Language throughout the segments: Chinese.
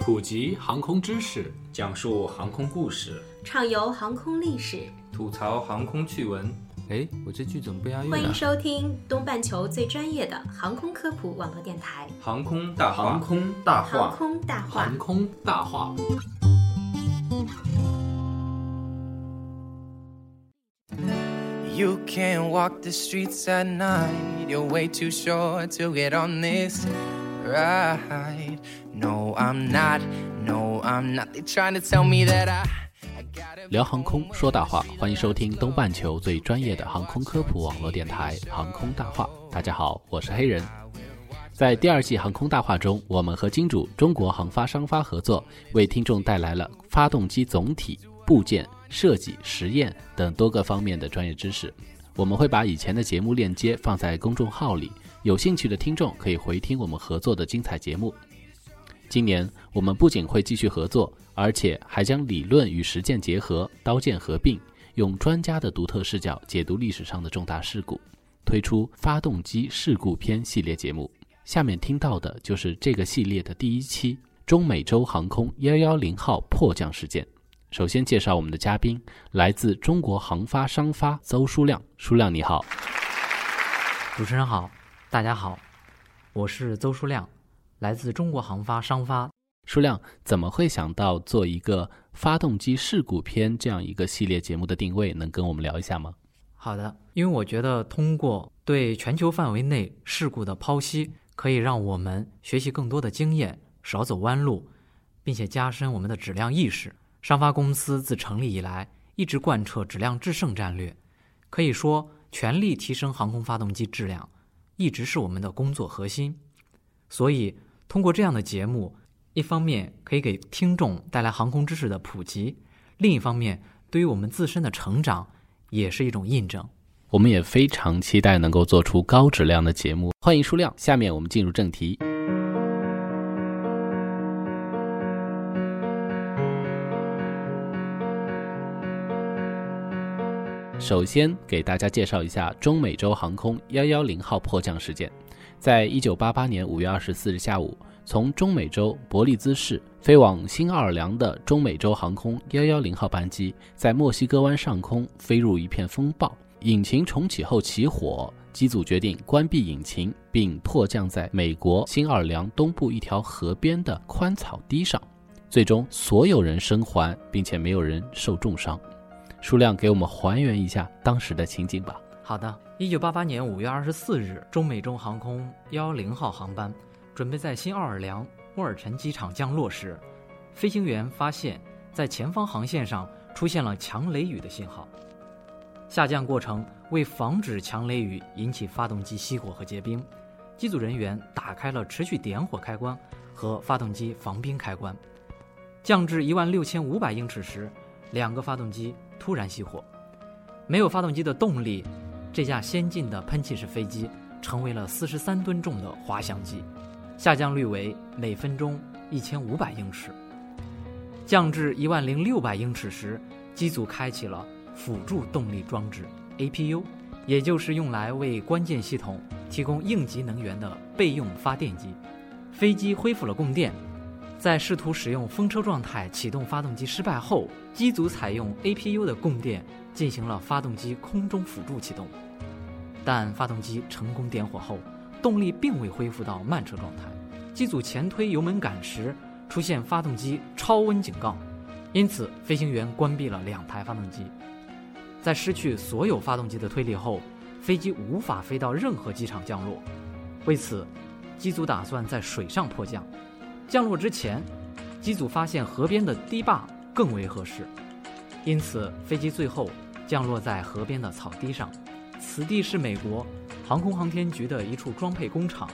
普及航空知识，讲述航空故事，畅游航空历史，吐槽航空趣闻。哎，我这句怎么不押韵欢迎收听东半球最专业的航空科普网络电台《航空大话》。航空大航，空大话航》。空大话。You can't walk the streets at night. You're way too short to get on this ride. No, I'm not. No, I'm not. trying to tell me that I. Gotta 聊航空说大话，欢迎收听东半球最专业的航空科普网络电台《航空大话》。大家好，我是黑人。在第二季《航空大话》中，我们和金主中国航发商发合作，为听众带来了发动机总体、部件、设计、实验等多个方面的专业知识。我们会把以前的节目链接放在公众号里，有兴趣的听众可以回听我们合作的精彩节目。今年我们不仅会继续合作，而且还将理论与实践结合，刀剑合并，用专家的独特视角解读历史上的重大事故，推出发动机事故篇系列节目。下面听到的就是这个系列的第一期——中美洲航空幺幺零号迫降事件。首先介绍我们的嘉宾，来自中国航发商发邹书亮。书亮你好，主持人好，大家好，我是邹书亮，来自中国航发商发。舒亮怎么会想到做一个发动机事故片这样一个系列节目的定位？能跟我们聊一下吗？好的，因为我觉得通过对全球范围内事故的剖析，可以让我们学习更多的经验，少走弯路，并且加深我们的质量意识。商发公司自成立以来，一直贯彻质量制胜战略，可以说全力提升航空发动机质量，一直是我们的工作核心。所以，通过这样的节目，一方面可以给听众带来航空知识的普及，另一方面对于我们自身的成长也是一种印证。我们也非常期待能够做出高质量的节目。欢迎书亮，下面我们进入正题。首先给大家介绍一下中美洲航空幺幺零号迫降事件。在一九八八年五月二十四日下午，从中美洲伯利兹市飞往新奥尔良的中美洲航空幺幺零号班机，在墨西哥湾上空飞入一片风暴，引擎重启后起火，机组决定关闭引擎，并迫降在美国新奥尔良东部一条河边的宽草地上。最终，所有人生还，并且没有人受重伤。数量给我们还原一下当时的情景吧。好的，一九八八年五月二十四日，中美洲航空幺幺零号航班准备在新奥尔良莫尔臣机场降落时，飞行员发现，在前方航线上出现了强雷雨的信号。下降过程为防止强雷雨引起发动机熄火和结冰，机组人员打开了持续点火开关和发动机防冰开关。降至一万六千五百英尺时，两个发动机突然熄火，没有发动机的动力，这架先进的喷气式飞机成为了四十三吨重的滑翔机，下降率为每分钟一千五百英尺。降至一万零六百英尺时，机组开启了辅助动力装置 APU，也就是用来为关键系统提供应急能源的备用发电机。飞机恢复了供电。在试图使用风车状态启动发动机失败后，机组采用 APU 的供电进行了发动机空中辅助启动，但发动机成功点火后，动力并未恢复到慢车状态。机组前推油门杆时出现发动机超温警告，因此飞行员关闭了两台发动机。在失去所有发动机的推力后，飞机无法飞到任何机场降落。为此，机组打算在水上迫降。降落之前，机组发现河边的堤坝更为合适，因此飞机最后降落在河边的草地上。此地是美国航空航天局的一处装配工厂，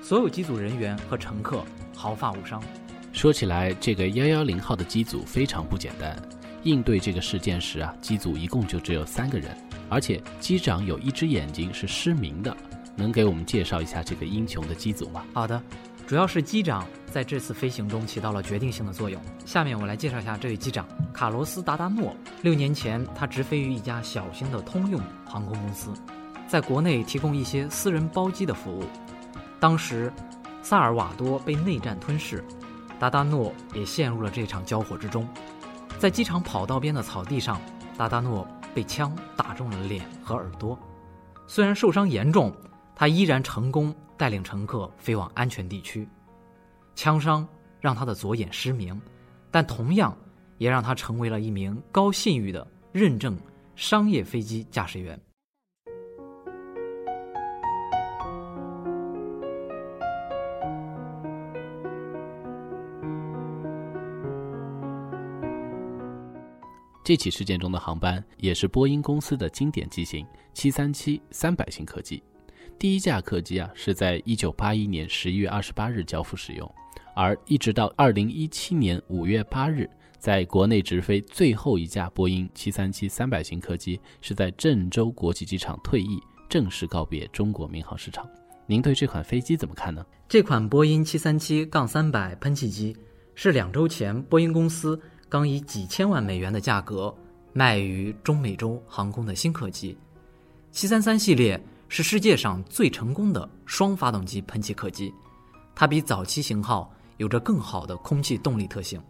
所有机组人员和乘客毫发无伤。说起来，这个幺幺零号的机组非常不简单。应对这个事件时啊，机组一共就只有三个人，而且机长有一只眼睛是失明的。能给我们介绍一下这个英雄的机组吗？好的。主要是机长在这次飞行中起到了决定性的作用。下面我来介绍一下这位机长卡罗斯·达达诺。六年前，他直飞于一家小型的通用航空公司，在国内提供一些私人包机的服务。当时，萨尔瓦多被内战吞噬，达达诺也陷入了这场交火之中。在机场跑道边的草地上，达达诺被枪打中了脸和耳朵，虽然受伤严重，他依然成功带领乘客飞往安全地区。枪伤让他的左眼失明，但同样也让他成为了一名高信誉的认证商业飞机驾驶员。这起事件中的航班也是波音公司的经典机型737三百型客机。第一架客机啊是在1981年11月28日交付使用，而一直到2017年5月8日，在国内直飞最后一架波音737三百型客机是在郑州国际机场退役，正式告别中国民航市场。您对这款飞机怎么看呢？这款波音737-300喷气机是两周前波音公司。刚以几千万美元的价格卖于中美洲航空的新客机，七三三系列是世界上最成功的双发动机喷气客机，它比早期型号有着更好的空气动力特性，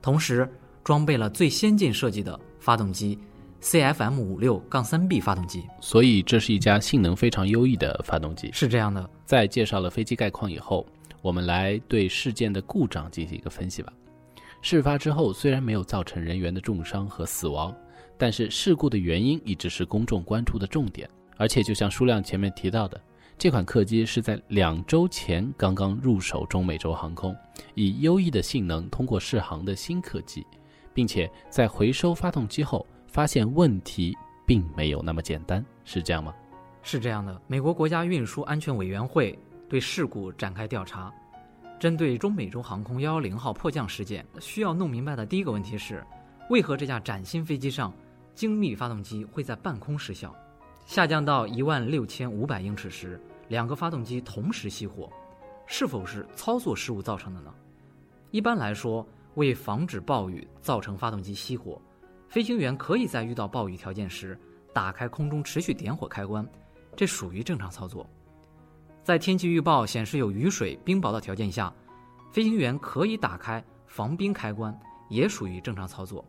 同时装备了最先进设计的发动机 CFM 五六杠三 B 发动机，所以这是一家性能非常优异的发动机。是这样的，在介绍了飞机概况以后，我们来对事件的故障进行一个分析吧。事发之后，虽然没有造成人员的重伤和死亡，但是事故的原因一直是公众关注的重点。而且，就像舒亮前面提到的，这款客机是在两周前刚刚入手中美洲航空，以优异的性能通过试航的新客机，并且在回收发动机后发现问题并没有那么简单，是这样吗？是这样的。美国国家运输安全委员会对事故展开调查。针对中美洲航空幺幺零号迫降事件，需要弄明白的第一个问题是：为何这架崭新飞机上精密发动机会在半空失效？下降到一万六千五百英尺时，两个发动机同时熄火，是否是操作失误造成的呢？一般来说，为防止暴雨造成发动机熄火，飞行员可以在遇到暴雨条件时打开空中持续点火开关，这属于正常操作。在天气预报显示有雨水、冰雹的条件下，飞行员可以打开防冰开关，也属于正常操作。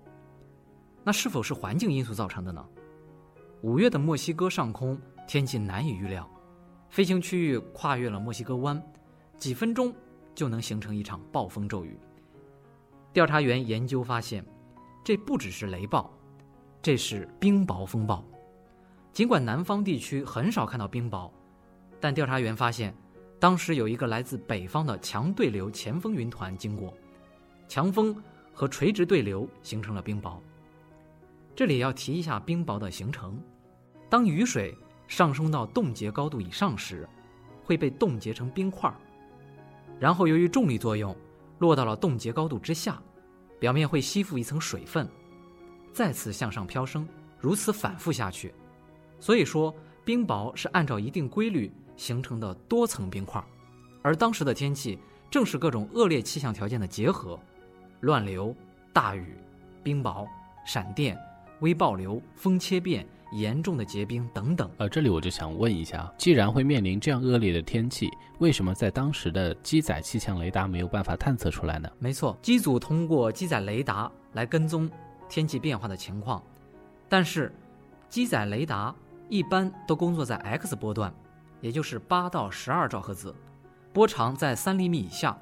那是否是环境因素造成的呢？五月的墨西哥上空天气难以预料，飞行区域跨越了墨西哥湾，几分钟就能形成一场暴风骤雨。调查员研究发现，这不只是雷暴，这是冰雹风暴。尽管南方地区很少看到冰雹。但调查员发现，当时有一个来自北方的强对流前锋云团经过，强风和垂直对流形成了冰雹。这里要提一下冰雹的形成：当雨水上升到冻结高度以上时，会被冻结成冰块，然后由于重力作用，落到了冻结高度之下，表面会吸附一层水分，再次向上飘升，如此反复下去。所以说，冰雹是按照一定规律。形成的多层冰块，而当时的天气正是各种恶劣气象条件的结合：乱流、大雨、冰雹、闪电、微暴流、风切变、严重的结冰等等。呃，这里我就想问一下，既然会面临这样恶劣的天气，为什么在当时的机载气象雷达没有办法探测出来呢？没错，机组通过机载雷达来跟踪天气变化的情况，但是机载雷达一般都工作在 X 波段。也就是八到十二兆赫兹，波长在三厘米以下，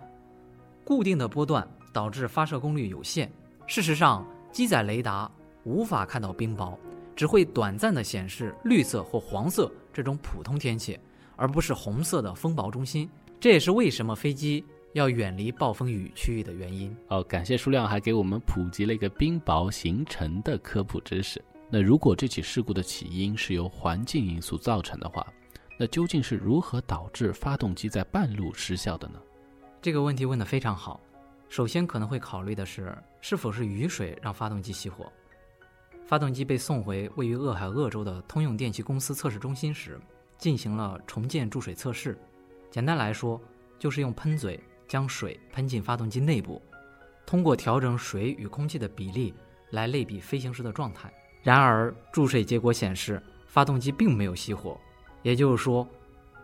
固定的波段导致发射功率有限。事实上，机载雷达无法看到冰雹，只会短暂的显示绿色或黄色这种普通天气，而不是红色的风暴中心。这也是为什么飞机要远离暴风雨区域的原因。哦，感谢舒亮还给我们普及了一个冰雹形成的科普知识。那如果这起事故的起因是由环境因素造成的话，那究竟是如何导致发动机在半路失效的呢？这个问题问得非常好。首先可能会考虑的是，是否是雨水让发动机熄火。发动机被送回位于俄亥俄州的通用电气公司测试中心时，进行了重建注水测试。简单来说，就是用喷嘴将水喷进发动机内部，通过调整水与空气的比例来类比飞行时的状态。然而，注水结果显示，发动机并没有熄火。也就是说，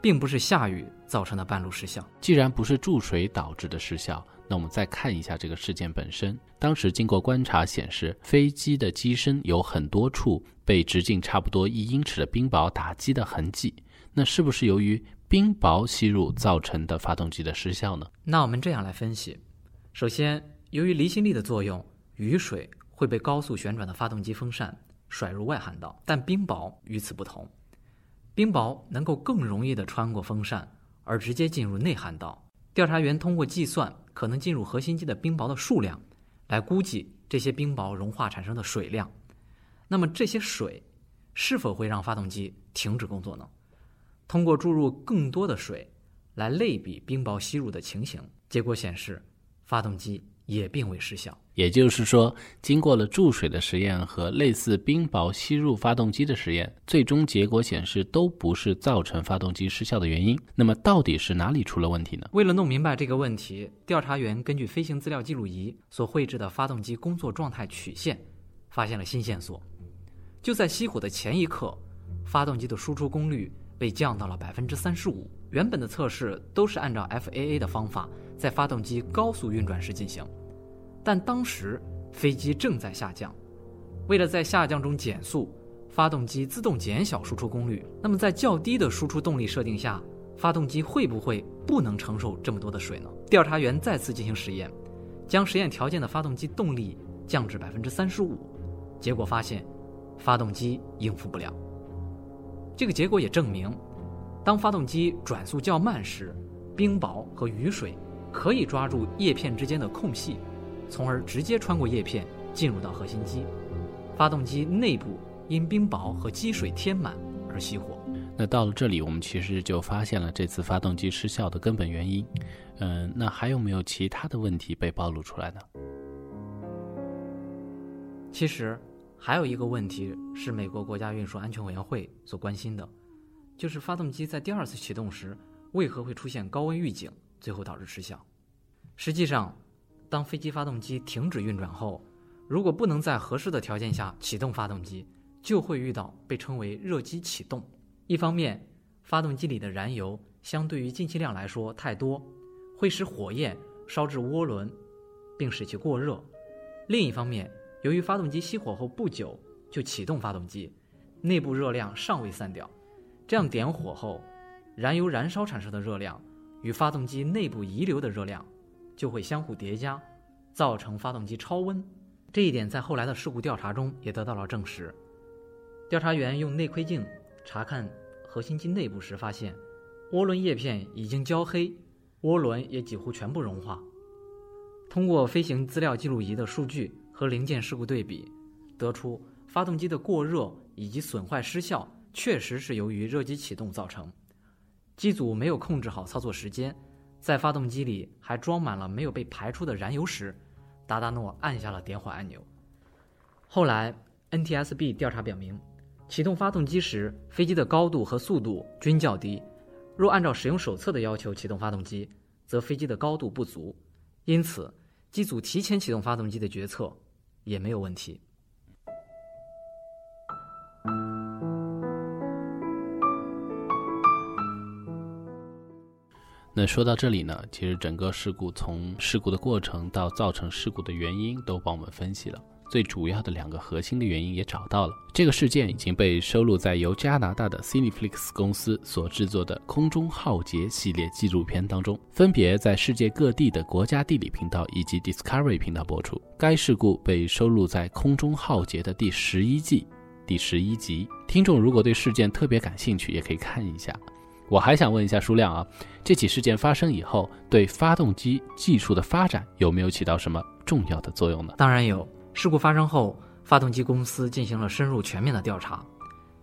并不是下雨造成的半路失效。既然不是注水导致的失效，那我们再看一下这个事件本身。当时经过观察显示，飞机的机身有很多处被直径差不多一英尺的冰雹打击的痕迹。那是不是由于冰雹吸入造成的发动机的失效呢？那我们这样来分析：首先，由于离心力的作用，雨水会被高速旋转的发动机风扇甩入外涵道，但冰雹与此不同，冰雹能够更容易地穿过风扇而直接进入内涵道。调查员通过计算可能进入核心机的冰雹的数量，来估计这些冰雹融化产生的水量。那么这些水是否会让发动机停止工作呢？通过注入更多的水来类比冰雹吸入的情形，结果显示，发动机也并未失效。也就是说，经过了注水的实验和类似冰雹吸入发动机的实验，最终结果显示都不是造成发动机失效的原因。那么，到底是哪里出了问题呢？为了弄明白这个问题，调查员根据飞行资料记录仪所绘制的发动机工作状态曲线，发现了新线索。就在熄火的前一刻，发动机的输出功率被降到了百分之三十五。原本的测试都是按照 FAA 的方法，在发动机高速运转时进行。但当时飞机正在下降，为了在下降中减速，发动机自动减小输出功率。那么在较低的输出动力设定下，发动机会不会不能承受这么多的水呢？调查员再次进行实验，将实验条件的发动机动力降至百分之三十五，结果发现，发动机应付不了。这个结果也证明，当发动机转速较慢时，冰雹和雨水可以抓住叶片之间的空隙。从而直接穿过叶片进入到核心机，发动机内部因冰雹和积水填满而熄火。那到了这里，我们其实就发现了这次发动机失效的根本原因。嗯，那还有没有其他的问题被暴露出来呢？其实还有一个问题是美国国家运输安全委员会所关心的，就是发动机在第二次启动时为何会出现高温预警，最后导致失效。实际上。当飞机发动机停止运转后，如果不能在合适的条件下启动发动机，就会遇到被称为热机启动。一方面，发动机里的燃油相对于进气量来说太多，会使火焰烧至涡轮，并使其过热；另一方面，由于发动机熄火后不久就启动发动机，内部热量尚未散掉，这样点火后，燃油燃烧产生的热量与发动机内部遗留的热量。就会相互叠加，造成发动机超温。这一点在后来的事故调查中也得到了证实。调查员用内窥镜查看核心机内部时，发现涡轮叶片已经焦黑，涡轮也几乎全部融化。通过飞行资料记录仪的数据和零件事故对比，得出发动机的过热以及损坏失效确实是由于热机启动造成。机组没有控制好操作时间。在发动机里还装满了没有被排出的燃油时，达达诺按下了点火按钮。后来，NTSB 调查表明，启动发动机时飞机的高度和速度均较低。若按照使用手册的要求启动发动机，则飞机的高度不足，因此机组提前启动发动机的决策也没有问题。那说到这里呢，其实整个事故从事故的过程到造成事故的原因都帮我们分析了，最主要的两个核心的原因也找到了。这个事件已经被收录在由加拿大的 Cineflix 公司所制作的《空中浩劫》系列纪录片当中，分别在世界各地的国家地理频道以及 Discovery 频道播出。该事故被收录在《空中浩劫》的第十一季第十一集。听众如果对事件特别感兴趣，也可以看一下。我还想问一下舒亮啊，这起事件发生以后，对发动机技术的发展有没有起到什么重要的作用呢？当然有。事故发生后，发动机公司进行了深入全面的调查，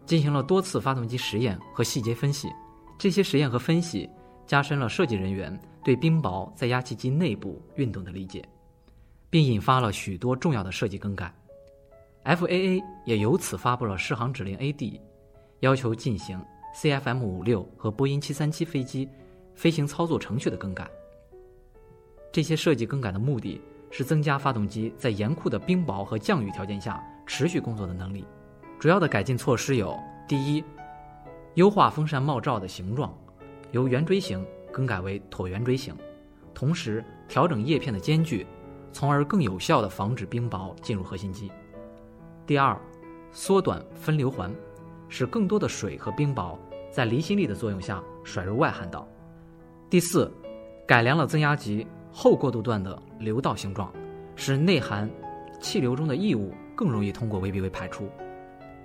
进行了多次发动机实验和细节分析。这些实验和分析加深了设计人员对冰雹在压气机内部运动的理解，并引发了许多重要的设计更改。FAA 也由此发布了适航指令 AD，要求进行。CFM 五六和波音七三七飞机飞行操作程序的更改。这些设计更改的目的是增加发动机在严酷的冰雹和降雨条件下持续工作的能力。主要的改进措施有：第一，优化风扇帽罩的形状，由圆锥形更改为椭圆锥形，同时调整叶片的间距，从而更有效地防止冰雹进入核心机。第二，缩短分流环，使更多的水和冰雹在离心力的作用下甩入外涵道。第四，改良了增压级后过渡段的流道形状，使内含气流中的异物更容易通过 VBV 排出。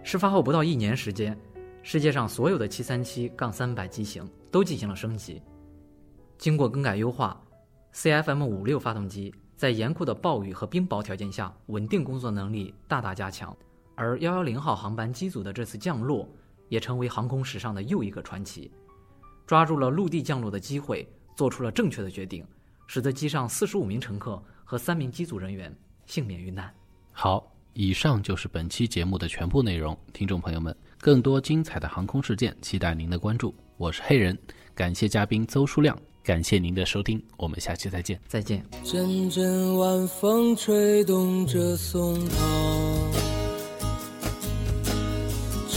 事发后不到一年时间，世界上所有的737-300机型都进行了升级。经过更改优化，CFM 五六发动机在严酷的暴雨和冰雹条件下，稳定工作能力大大加强。而幺幺零号航班机组的这次降落，也成为航空史上的又一个传奇。抓住了陆地降落的机会，做出了正确的决定，使得机上四十五名乘客和三名机组人员幸免于难。好，以上就是本期节目的全部内容。听众朋友们，更多精彩的航空事件，期待您的关注。我是黑人，感谢嘉宾邹书亮。感谢您的收听，我们下期再见。再见。阵阵晚风吹动着松涛，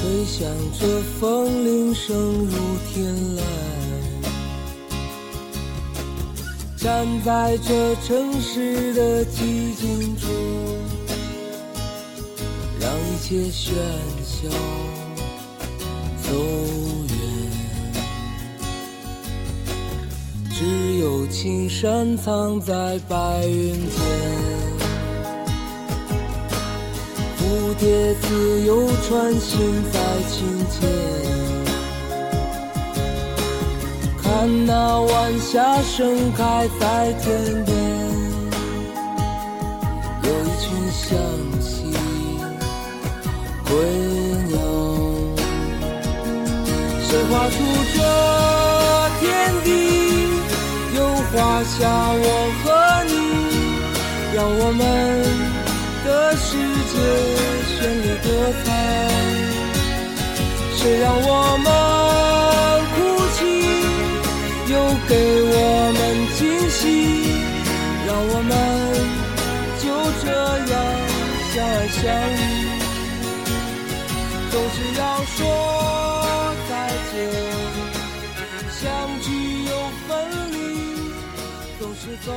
吹响着风铃声如天籁。站在这城市的寂静处，让一切喧嚣走远。只有青山藏在白云间，蝴蝶自由穿行在清涧，看那晚霞盛开在天边，有一群向西归鸟，谁画出这天地？又画下我和你，让我们的世界绚丽多彩。谁让我们哭泣，又给我们惊喜，让我们就这样相爱相依。总是要说再见，相聚又分离。总是走。